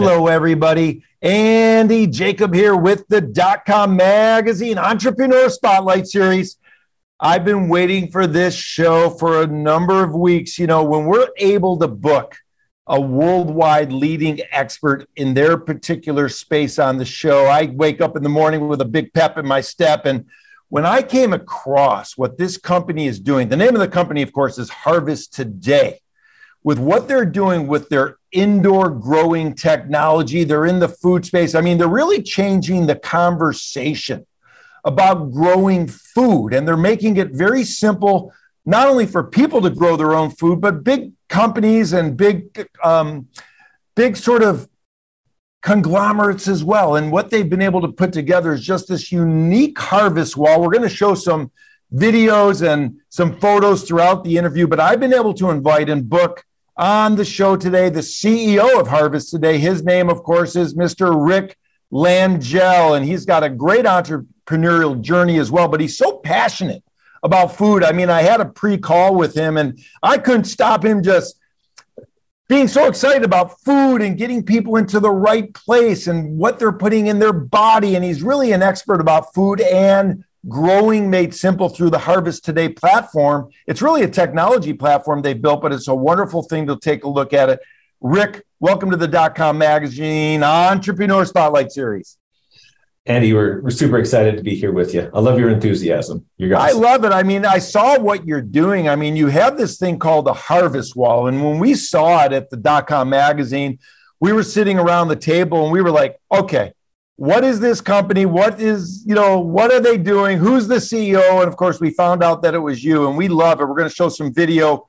Hello, everybody. Andy Jacob here with the Dotcom Magazine Entrepreneur Spotlight Series. I've been waiting for this show for a number of weeks. You know, when we're able to book a worldwide leading expert in their particular space on the show, I wake up in the morning with a big pep in my step. And when I came across what this company is doing, the name of the company, of course, is Harvest Today with what they're doing with their indoor growing technology. They're in the food space. I mean, they're really changing the conversation about growing food, and they're making it very simple, not only for people to grow their own food, but big companies and big, um, big sort of conglomerates as well. And what they've been able to put together is just this unique harvest wall. We're going to show some videos and some photos throughout the interview, but I've been able to invite and book on the show today, the CEO of Harvest Today. His name, of course, is Mr. Rick Langille, and he's got a great entrepreneurial journey as well, but he's so passionate about food. I mean, I had a pre call with him, and I couldn't stop him just being so excited about food and getting people into the right place and what they're putting in their body. And he's really an expert about food and growing made simple through the Harvest Today platform. It's really a technology platform they built, but it's a wonderful thing to take a look at it. Rick, welcome to the dot com Magazine Entrepreneur Spotlight Series. Andy, we're, we're super excited to be here with you. I love your enthusiasm. Your guys. I love it. I mean, I saw what you're doing. I mean, you have this thing called the Harvest Wall. And when we saw it at the dot com Magazine, we were sitting around the table and we were like, okay, what is this company? What is, you know, what are they doing? Who's the CEO? And of course, we found out that it was you, and we love it. We're going to show some video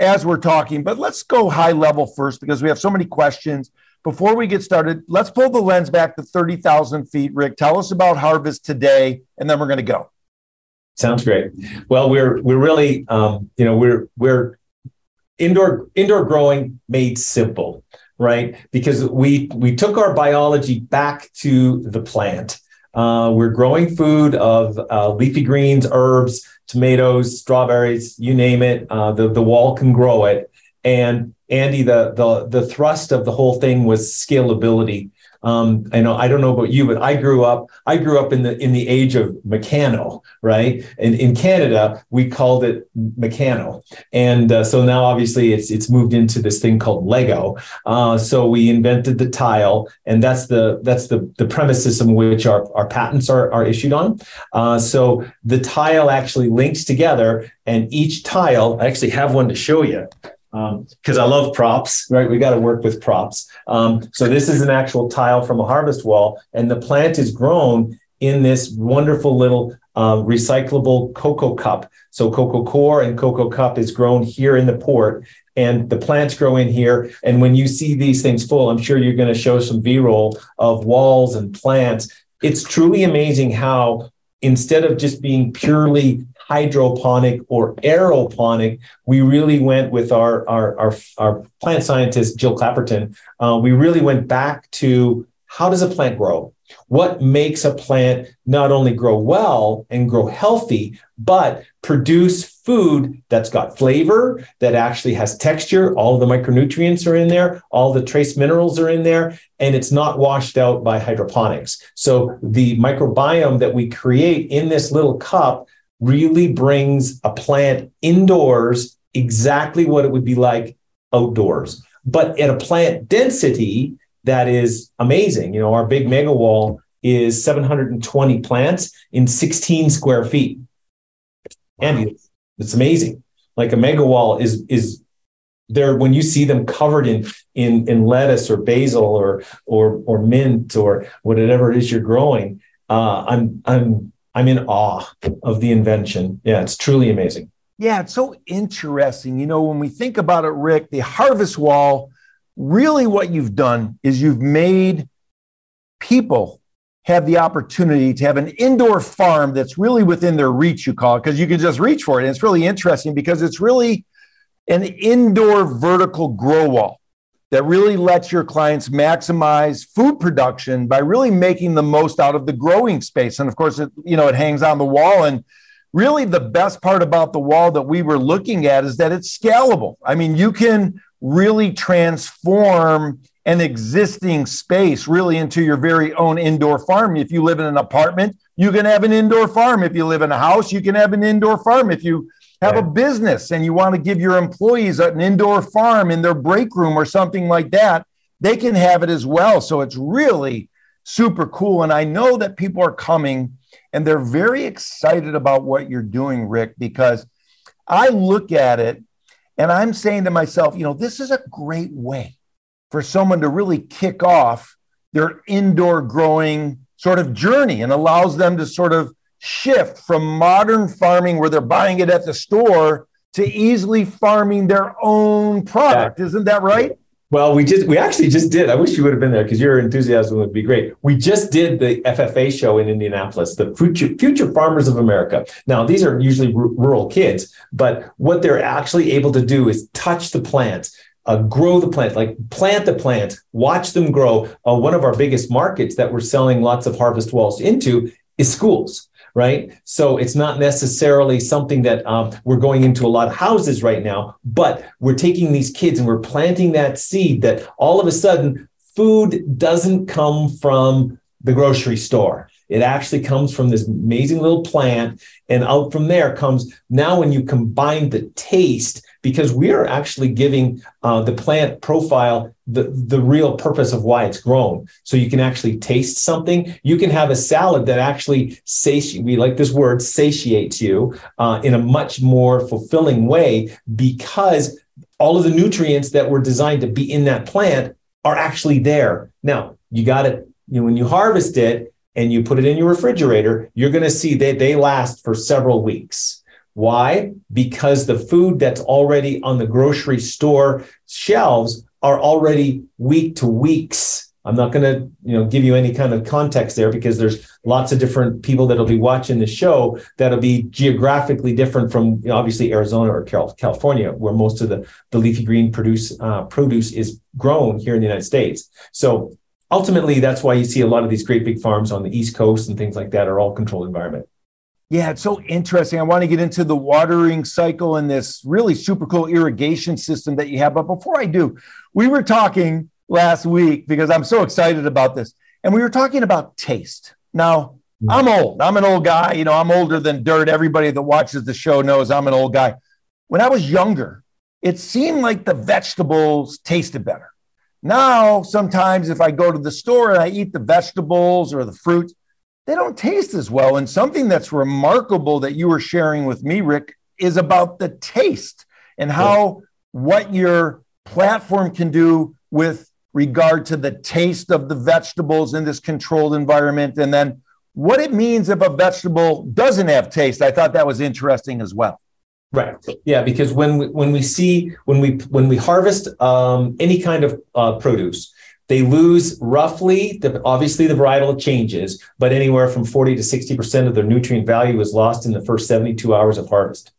as we're talking, but let's go high level first because we have so many questions. Before we get started, let's pull the lens back to 30,000 feet. Rick, tell us about Harvest today, and then we're going to go. Sounds great. Well, we're we're really, um, you know, we're we're indoor indoor growing made simple right? Because we we took our biology back to the plant. Uh, we're growing food of uh, leafy greens, herbs, tomatoes, strawberries, you name it. Uh, the the wall can grow it. And Andy, the the the thrust of the whole thing was scalability. Um, I know I don't know about you, but I grew up. I grew up in the in the age of Meccano, right? And in Canada, we called it Meccano, and uh, so now obviously it's it's moved into this thing called Lego. Uh, so we invented the tile, and that's the that's the the premise system which our our patents are are issued on. Uh, so the tile actually links together, and each tile. I actually have one to show you because um, I love props, right? We got to work with props. Um, so this is an actual tile from a harvest wall, and the plant is grown in this wonderful little uh, recyclable cocoa cup. So coco coir and cocoa cup is grown here in the port, and the plants grow in here. And when you see these things full, I'm sure you're going to show some B-roll of walls and plants. It's truly amazing how instead of just being purely hydroponic or aeroponic, we really went with our, our, our, our plant scientist, Jill Clapperton. Uh, we really went back to how does a plant grow? What makes a plant not only grow well and grow healthy, but produce food that's got flavor, that actually has texture? All the micronutrients are in there, all the trace minerals are in there, and it's not washed out by hydroponics. So the microbiome that we create in this little cup really brings a plant indoors exactly what it would be like outdoors, but at a plant density that is amazing. You know, our big mega wall is 720 plants in 16 square feet. And it's, it's amazing. Like a mega wall is is there when you see them covered in in in lettuce or basil or or or mint or whatever it is you're growing. Uh, I'm I'm I'm in awe of the invention. Yeah, it's truly amazing. Yeah, it's so interesting. You know, when we think about it, Rick, the harvest wall, really what you've done is you've made people have the opportunity to have an indoor farm that's really within their reach, you call it, because you can just reach for it. And it's really interesting because it's really an indoor vertical grow wall that really lets your clients maximize food production by really making the most out of the growing space. And of course, it, you know, it hangs on the wall. And really the best part about the wall that we were looking at is that it's scalable. I mean, you can really transform an existing space really into your very own indoor farm. If you live in an apartment, you can have an indoor farm. If you live in a house, you can have an indoor farm. If you have right. a business and you want to give your employees an indoor farm in their break room or something like that, they can have it as well. So it's really super cool. And I know that people are coming and they're very excited about what you're doing, Rick, because I look at it and I'm saying to myself, you know, this is a great way for someone to really kick off their indoor growing sort of journey and allows them to sort of shift from modern farming where they're buying it at the store to easily farming their own product. Yeah. Isn't that right? Well, we just we actually just did. I wish you would have been there because your enthusiasm would be great. We just did the FFA show in Indianapolis, the Future Future Farmers of America. Now, these are usually r- rural kids, but what they're actually able to do is touch the plants, uh, grow the plant, like plant the plant, watch them grow. Uh, one of our biggest markets that we're selling lots of harvest walls into is schools right? So it's not necessarily something that um, we're going into a lot of houses right now, but we're taking these kids and we're planting that seed that all of a sudden food doesn't come from the grocery store. It actually comes from this amazing little plant. And out from there comes now when you combine the taste because we are actually giving uh, the plant profile the, the real purpose of why it's grown. So you can actually taste something. You can have a salad that actually satiates, we like this word, satiates you uh, in a much more fulfilling way because all of the nutrients that were designed to be in that plant are actually there. Now, you got it. You know, when you harvest it and you put it in your refrigerator, you're going to see that they last for several weeks. Why? Because the food that's already on the grocery store shelves are already week to weeks. I'm not going to, you know, give you any kind of context there because there's lots of different people that'll be watching the show that'll be geographically different from you know, obviously Arizona or California, where most of the, the leafy green produce uh, produce is grown here in the United States. So ultimately, that's why you see a lot of these great big farms on the East Coast and things like that are all controlled environment. Yeah, it's so interesting. I want to get into the watering cycle and this really super cool irrigation system that you have. But before I do, we were talking last week because I'm so excited about this. And we were talking about taste. Now, mm-hmm. I'm old. I'm an old guy. You know, I'm older than dirt. Everybody that watches the show knows I'm an old guy. When I was younger, it seemed like the vegetables tasted better. Now, sometimes if I go to the store and I eat the vegetables or the fruit, they don't taste as well. And something that's remarkable that you were sharing with me, Rick, is about the taste and how what your platform can do with regard to the taste of the vegetables in this controlled environment. And then what it means if a vegetable doesn't have taste. I thought that was interesting as well. Right. Yeah, because when we, when we see when we when we harvest um, any kind of uh, produce, they lose roughly, the, obviously the varietal changes, but anywhere from 40 to 60% of their nutrient value is lost in the first 72 hours of harvest.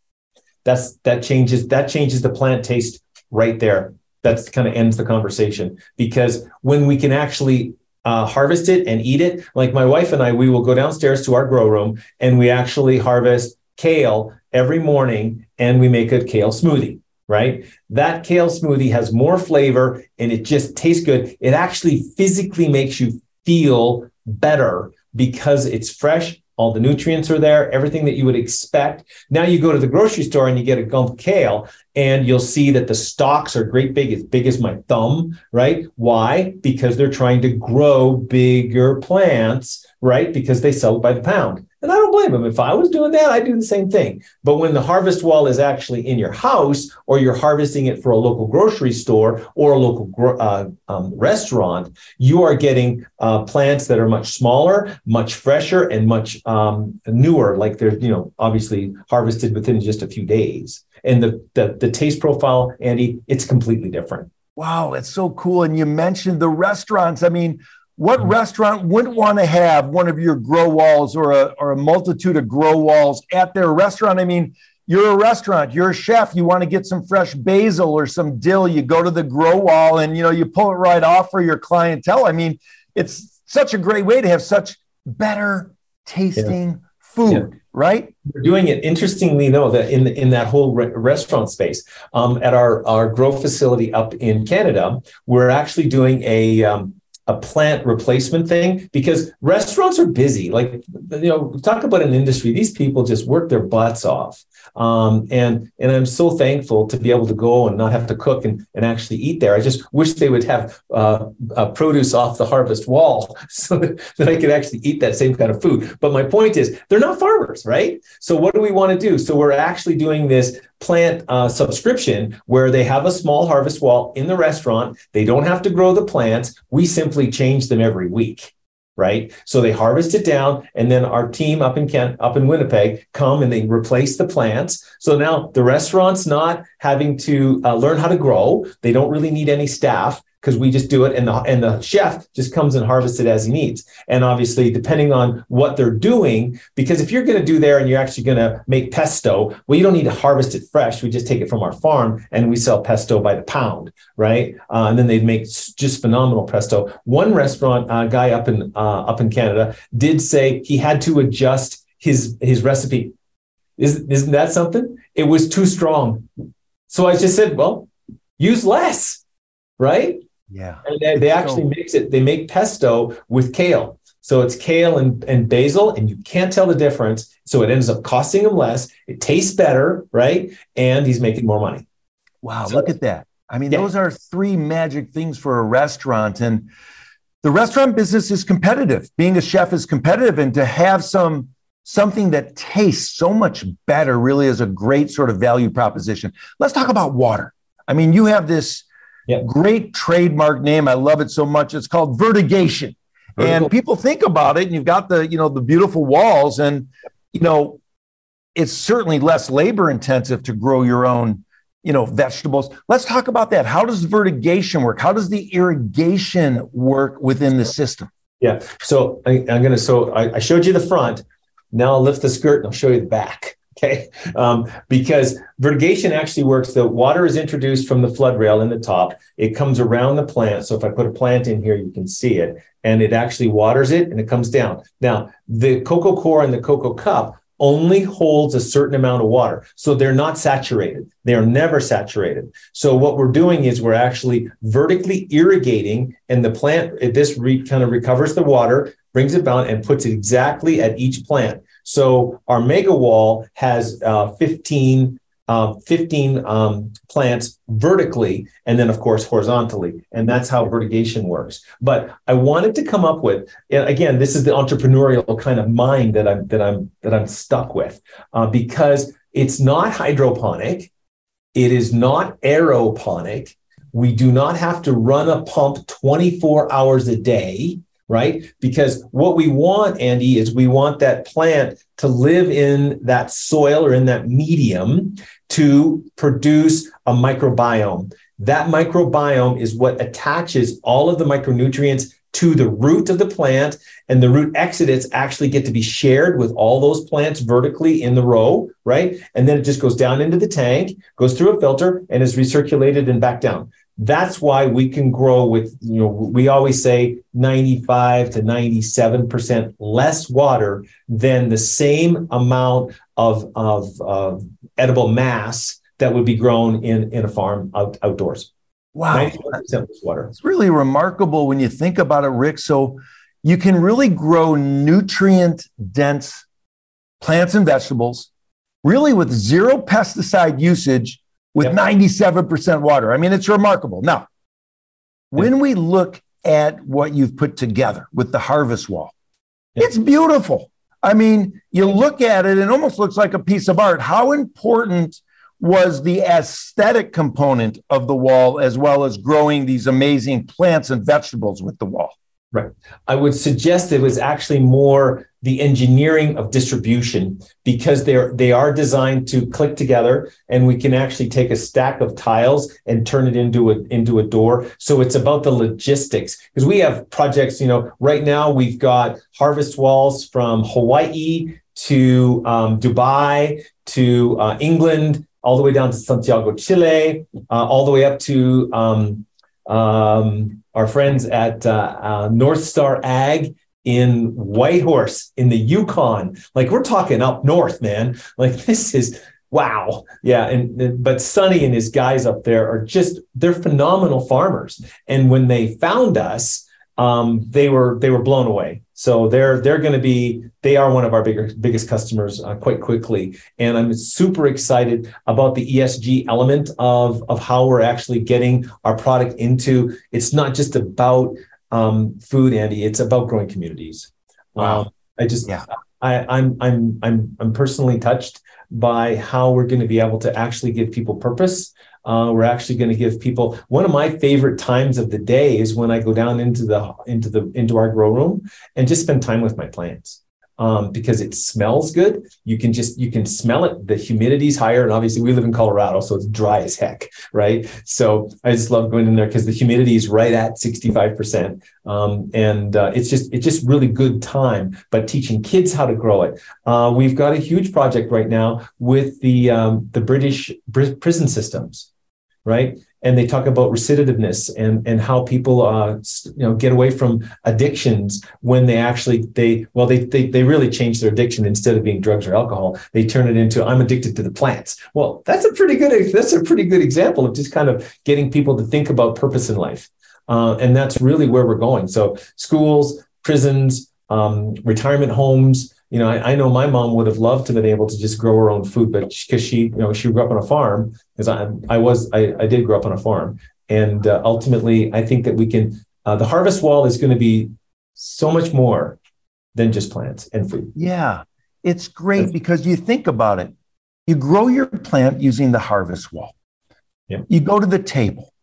That's that changes that changes the plant taste right there. That kind of ends the conversation because when we can actually uh, harvest it and eat it, like my wife and I, we will go downstairs to our grow room and we actually harvest kale every morning and we make a kale smoothie right? That kale smoothie has more flavor and it just tastes good. It actually physically makes you feel better because it's fresh. All the nutrients are there, everything that you would expect. Now you go to the grocery store and you get a gump kale, and you'll see that the stalks are great big, as big as my thumb, right? Why? Because they're trying to grow bigger plants right? Because they sell it by the pound. And I don't blame them. If I was doing that, I'd do the same thing. But when the harvest wall is actually in your house, or you're harvesting it for a local grocery store or a local uh, um, restaurant, you are getting uh, plants that are much smaller, much fresher, and much um, newer. Like they're, you know, obviously harvested within just a few days. And the, the the taste profile, Andy, it's completely different. Wow, it's so cool. And you mentioned the restaurants. I mean, what restaurant wouldn't want to have one of your grow walls or a, or a multitude of grow walls at their restaurant? I mean, you're a restaurant, you're a chef, you want to get some fresh basil or some dill, you go to the grow wall and you know you pull it right off for your clientele. I mean, it's such a great way to have such better tasting yeah. food, yeah. right? We're doing it interestingly though that in in that whole re- restaurant space um, at our our grow facility up in Canada, we're actually doing a um, a plant replacement thing because restaurants are busy. Like, you know, talk about an industry, these people just work their butts off. Um, and and I'm so thankful to be able to go and not have to cook and, and actually eat there. I just wish they would have uh, uh, produce off the harvest wall so that, I could actually eat that same kind of food. But my point is, they're not farmers, right? So what do we want to do? So we're actually doing this plant uh, subscription where they have a small harvest wall in the restaurant. They don't have to grow the plants. We simply change them every week right? So they harvest it down, and then our team up in Kent, up in Winnipeg, come and they replace the plants. So now the restaurant's not having to uh, learn how to grow. They don't really need any staff because we just do it and the and the chef just comes and harvests it as he needs. And obviously, depending on what they're doing, because if you're going to do there and you're actually going to make pesto, well, you don't need to harvest it fresh. We just take it from our farm and we sell pesto by the pound, right? Uh, and then they make just phenomenal pesto. One restaurant uh, guy up in uh, up in Canada did say he had to adjust his his recipe. Isn't, isn't that something? It was too strong. So I just said, well, use less, right? Yeah. And they, they actually so, mix it, they make pesto with kale. So it's kale and, and basil, and you can't tell the difference. So it ends up costing him less. It tastes better, right? And he's making more money. Wow, so, look at that. I mean, yeah. those are three magic things for a restaurant. And the restaurant business is competitive. Being a chef is competitive. And to have some something that tastes so much better really is a great sort of value proposition. Let's talk about water. I mean, you have this Yep. Great trademark name. I love it so much. It's called Vertigation. Vertical. And people think about it, and you've got the, you know, the beautiful walls, and you know, it's certainly less labor intensive to grow your own, you know, vegetables. Let's talk about that. How does vertigation work? How does the irrigation work within the system? Yeah. So I, am going to. So I, I showed you the front. Now I'll lift the skirt and I'll show you the back. Okay. Um, because vertigation actually works. The water is introduced from the flood rail in the top. It comes around the plant. So if I put a plant in here, you can see it. And it actually waters it and it comes down. Now, the coco coir and the cocoa cup only holds a certain amount of water. So they're not saturated. They are never saturated. So what we're doing is we're actually vertically irrigating and the plant, this re, kind of recovers the water, brings it down and puts it exactly at each plant. So our mega wall has uh, 15, uh, 15 um, plants vertically, and then of course horizontally, and that's how vertigation works. But I wanted to come up with, again, this is the entrepreneurial kind of mind that I'm that I'm that I'm stuck with, uh, because it's not hydroponic, it is not aeroponic. We do not have to run a pump 24 hours a day right? Because what we want, Andy, is we want that plant to live in that soil or in that medium to produce a microbiome. That microbiome is what attaches all of the micronutrients to the root of the plant, and the root exudates actually get to be shared with all those plants vertically in the row, right? And then it just goes down into the tank, goes through a filter, and is recirculated and back down. That's why we can grow with, you know, we always say 95 to 97% less water than the same amount of, of, of edible mass that would be grown in, in a farm out, outdoors. Wow. water. It's really remarkable when you think about it, Rick. So you can really grow nutrient dense plants and vegetables really with zero pesticide usage with yep. 97% water. I mean, it's remarkable. Now, when we look at what you've put together with the harvest wall, Yeah. It's beautiful. I mean, you look at it, it almost looks like a piece of art. How important was the aesthetic component of the wall as well as growing these amazing plants and vegetables with the wall? Right. I would suggest it was actually more the engineering of distribution because they're they are designed to click together and we can actually take a stack of tiles and turn it into a into a door. So it's about the logistics because we have projects you know right now we've got harvest walls from hawaii to um, dubai to uh, england all the way down to santiago chile uh, all the way up to um, um, our friends at uh, uh, North Star Ag in Whitehorse in the Yukon. Like we're talking up north, man. Like this is wow. Yeah. And but Sonny and his guys up there are just they're phenomenal farmers. And when they found us, um, they were they were blown away. So they're they're going to be they are one of our bigger biggest customers uh, quite quickly, and I'm super excited about the ESG element of of how we're actually getting our product into. It's not just about um, food, Andy. It's about growing communities. Wow. Um, I just yeah. I, I'm I'm I'm I'm personally touched by how we're going to be able to actually give people purpose uh, we're actually going to give people one of my favorite times of the day is when I go down into the into the into our grow room and just spend time with my plants. Um, because it smells good. You can just you can smell it. The humidity's higher, and obviously we live in Colorado, so it's dry as heck, right? So I just love going in there because the humidity is right at sixty five percent, um, and uh, it's just it's just really good time. But teaching kids how to grow it, uh, we've got a huge project right now with the um, the British prison systems right? And they talk about recidivativeness and and how people uh, you know get away from addictions when they actually they well they, they they really change their addiction instead of being drugs or alcohol they turn it into I'm addicted to the plants. Well, that's a pretty good that's a pretty good example of just kind of getting people to think about purpose in life, uh, and that's really where we're going. So schools, prisons, um, retirement homes you know, I, I, know my mom would have loved to have been able to just grow her own food, but because she, you know, she grew up on a farm, because I, I was, I, I did grow up on a farm, and uh, ultimately, I think that we can. Uh, the harvest wall is going to be so much more than just plants and food. Yeah, it's great That's, because you think about it. You grow your plant using the harvest wall. Yeah. You go to the table.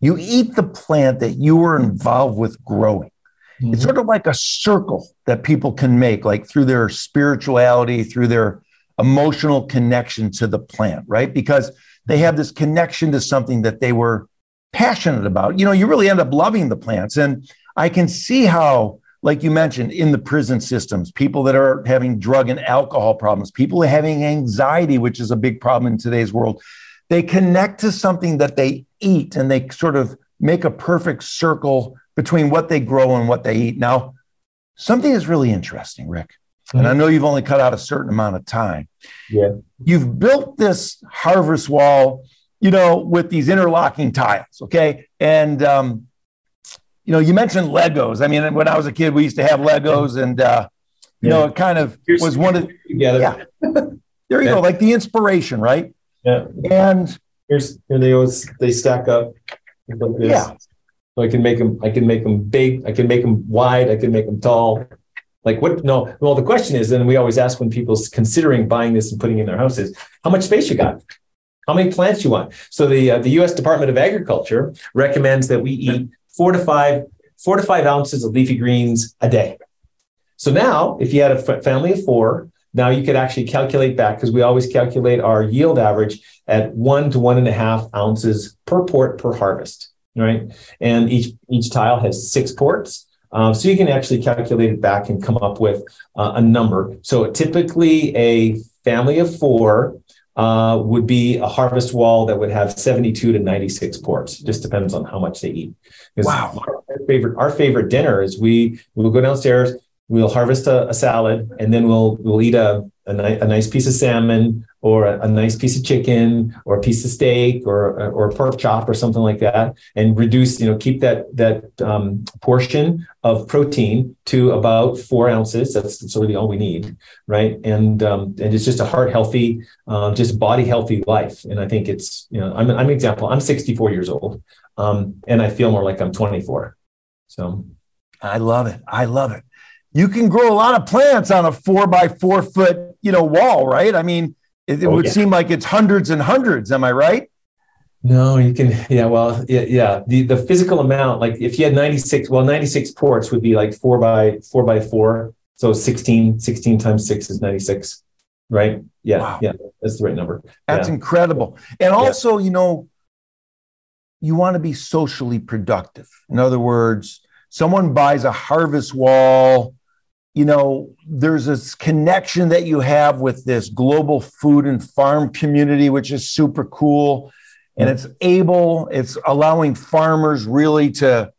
You eat the plant that you were involved with growing. Mm-hmm. It's sort of like a circle that people can make, like through their spirituality, through their emotional connection to the plant, right? Because they have this connection to something that they were passionate about. You know, you really end up loving the plants. And I can see how, like you mentioned, in the prison systems, people that are having drug and alcohol problems, people having anxiety, which is a big problem in today's world, they connect to something that they eat and they sort of make a perfect circle between what they grow and what they eat. Now, something is really interesting, Rick, mm-hmm. and I mm-hmm. know you've only cut out a certain amount of time. Yeah. You've built this harvest wall, you know, with these interlocking tiles, okay? And, um, you know, you mentioned Legos. I mean, when I was a kid, we used to have Legos, and uh, you yeah. know, it kind of was one of together. Yeah. there you yeah. go, like the inspiration, right? Yeah. And here's here they always they stack up. Like yeah. So I can make them, I can make them big, I can make them wide, I can make them tall. Like what? No. Well, the question is, and we always ask when people's considering buying this and putting in their houses, how much space you got? How many plants you want? So the uh, the U.S. Department of Agriculture recommends that we eat four to five four to five ounces of leafy greens a day. So now, if you had a f- family of four, now you could actually calculate back because we always calculate our yield average at one to one and a half ounces per port per harvest right? And each each tile has six ports. Um, so you can actually calculate it back and come up with uh, a number. So typically a family of four uh, would be a harvest wall that would have 72 to 96 ports. Just depends on how much they eat. Wow. Our favorite, our favorite dinner is we we'll go downstairs, we'll harvest a, a salad, and then we'll we'll eat a, a, ni- a nice piece of salmon or a, a, nice piece of chicken or a piece of steak or or a pork chop or something like that, and reduce you know keep that that um, portion of protein to about four ounces. That's, that's really all we need, right? And um, and it's just a heart healthy, uh, just body healthy life. And I think it's you know I'm I'm an example. I'm 64 years old, um, and I feel more like I'm 24. So I love it. I love it. you can grow a lot of plants on a four by four foot, you know, wall, right? I mean, it, it oh, would yeah. seem like it's hundreds and hundreds. Am I right? No, you can. Yeah, well, yeah, yeah. The the physical amount, like if you had 96, well, 96 ports would be like four by four by four. So 16, 16 times six is 96, right? Yeah, wow. yeah, that's the right number. That's yeah. incredible. And also, yeah. you know, you want to be socially productive. In other words, someone buys a harvest wall you know, there's this connection that you have with this global food and farm community, which is super cool. And mm-hmm. it's able, it's allowing farmers really to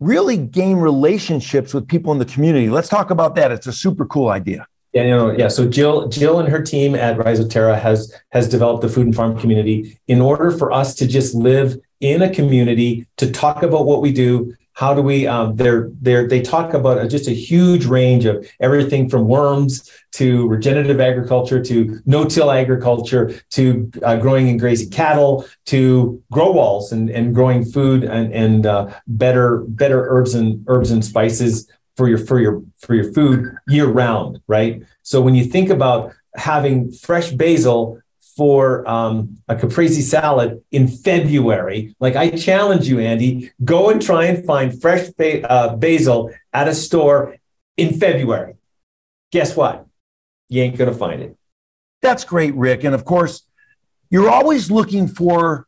really gain relationships with people in the community. Let's talk about that. It's a super cool idea. Yeah, you know, yeah. So Jill, Jill and her team at Rhizoterra has has developed the food and farm community in order for us to just live in a community to talk about what we do, how do we um, they're, they're, they talk about a, just a huge range of everything from worms to regenerative agriculture to no-till agriculture to uh, growing and grazing cattle to grow walls and, and growing food and, and uh, better better herbs and herbs and spices for your for your for your food year round right? So when you think about having fresh basil for um, a caprese salad in February. Like I challenge you, Andy, go and try and find fresh ba- uh, basil at a store in February. Guess what? You ain't going to find it. That's great, Rick. And of course, you're always looking for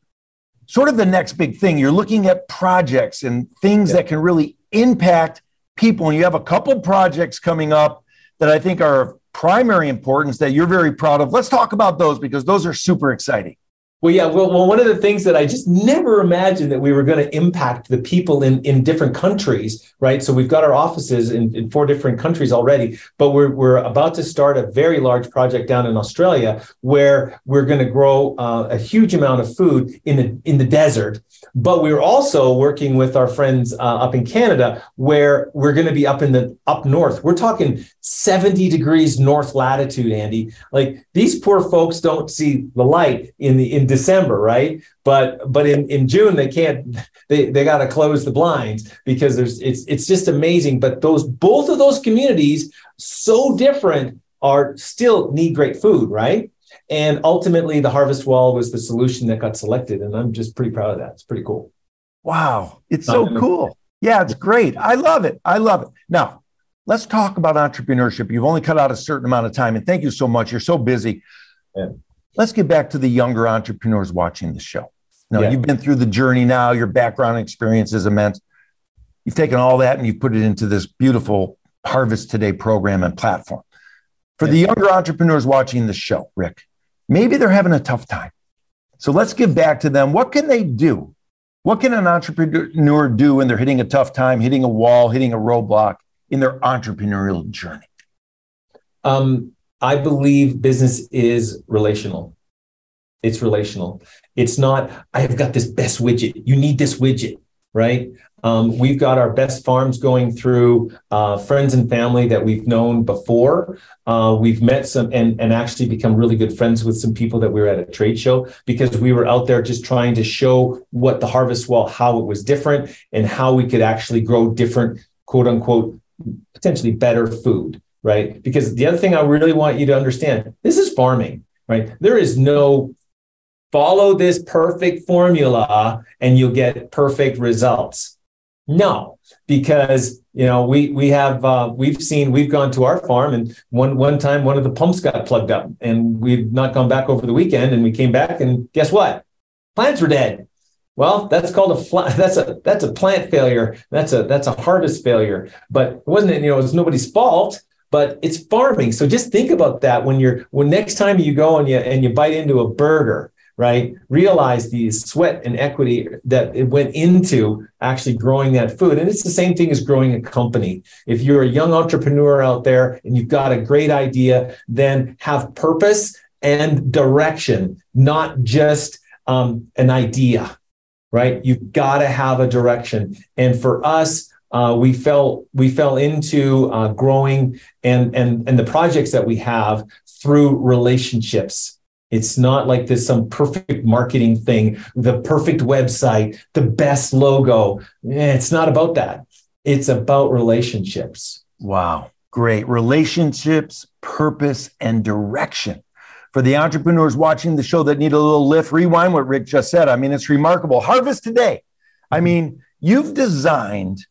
sort of the next big thing. You're looking at projects and things yeah. that can really impact people. And you have a couple projects coming up that I think are primary importance that you're very proud of. Let's talk about those because those are super exciting. Well, yeah. Well, well, one of the things that I just never imagined that we were going to impact the people in, in different countries, right? So we've got our offices in, in four different countries already, but we're, we're about to start a very large project down in Australia where we're going to grow uh, a huge amount of food in the in the desert. But we're also working with our friends uh, up in Canada where we're going to be up in the up north. We're talking 70 degrees north latitude, Andy. Like these poor folks don't see the light in the in December, right? But but in, in June they can't they, they gotta close the blinds because there's it's it's just amazing. But those both of those communities, so different, are still need great food, right? And ultimately the harvest wall was the solution that got selected. And I'm just pretty proud of that. It's pretty cool. Wow. It's so cool. Yeah, it's great. I love it. I love it. Now, let's talk about entrepreneurship. You've only cut out a certain amount of time, and thank you so much. You're so busy. Yeah. Let's get back to the younger entrepreneurs watching the show. Now, yeah. you've been through the journey now, your background experience is immense. You've taken all that and you've put it into this beautiful Harvest Today program and platform. For yeah. the younger entrepreneurs watching the show, Rick, maybe they're having a tough time. So let's give back to them. What can they do? What can an entrepreneur do when they're hitting a tough time, hitting a wall, hitting a roadblock in their entrepreneurial journey? Um, I believe business is relational. It's relational. It's not, I've got this best widget. You need this widget, right? Um, we've got our best farms going through uh, friends and family that we've known before. Uh, we've met some and, and actually become really good friends with some people that we were at a trade show because we were out there just trying to show what the harvest wall, how it was different and how we could actually grow different, quote unquote, potentially better food right? Because the other thing I really want you to understand this is farming, right? There is no follow this perfect formula and you'll get perfect results. No, because you know we we have uh, we've seen we've gone to our farm and one one time one of the pumps got plugged up and we've not gone back over the weekend and we came back and guess what plants were dead well, that's called a fl- that's a that's a plant failure. That's a that's a harvest failure. But it wasn't you know it was nobody's fault but it's farming. So just think about that when you're when next time you go and you and you bite into a burger, right? Realize the sweat and equity that it went into actually growing that food. And it's the same thing as growing a company. If you're a young entrepreneur out there and you've got a great idea, then have purpose and direction, not just um, an idea, right? You've got to have a direction. And for us, uh, we fell we fell into uh, growing and and and the projects that we have through relationships. It's not like this some perfect marketing thing, the perfect website, the best logo. Eh, it's not about that. It's about relationships. Wow. Great. Relationships, purpose, and direction. For the entrepreneurs watching the show that need a little lift, rewind what Rick just said. I mean, it's remarkable. Harvest today. I mean, you've designed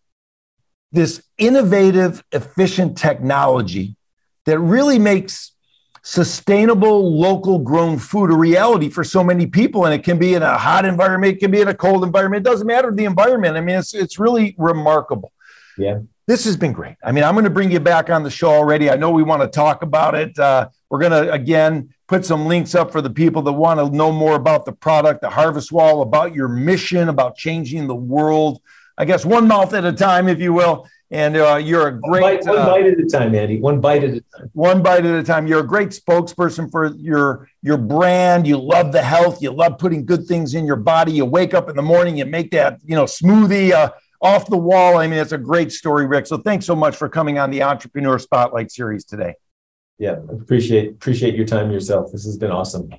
this innovative, efficient technology that really makes sustainable, local grown food a reality for so many people. And it can be in a hot environment, it can be in a cold environment. It doesn't matter the environment. I mean, it's, it's really remarkable. Yeah. This has been great. I mean, I'm going to bring you back on the show already. I know we want to talk about it. Uh, we're going to, again, put some links up for the people that want to know more about the product, the Harvest Wall, about your mission, about changing the world. I guess one mouth at a time, if you will. And uh, you're a great one bite, one uh, bite, at a time, Andy. One bite at a time. One bite at a time. You're a great spokesperson for your your brand. You love the health. You love putting good things in your body. You wake up in the morning, you make that you know smoothie uh, off the wall. I mean, it's a great story, Rick. So thanks so much for coming on the Entrepreneur Spotlight series today. Yeah, appreciate appreciate your time yourself. This has been awesome.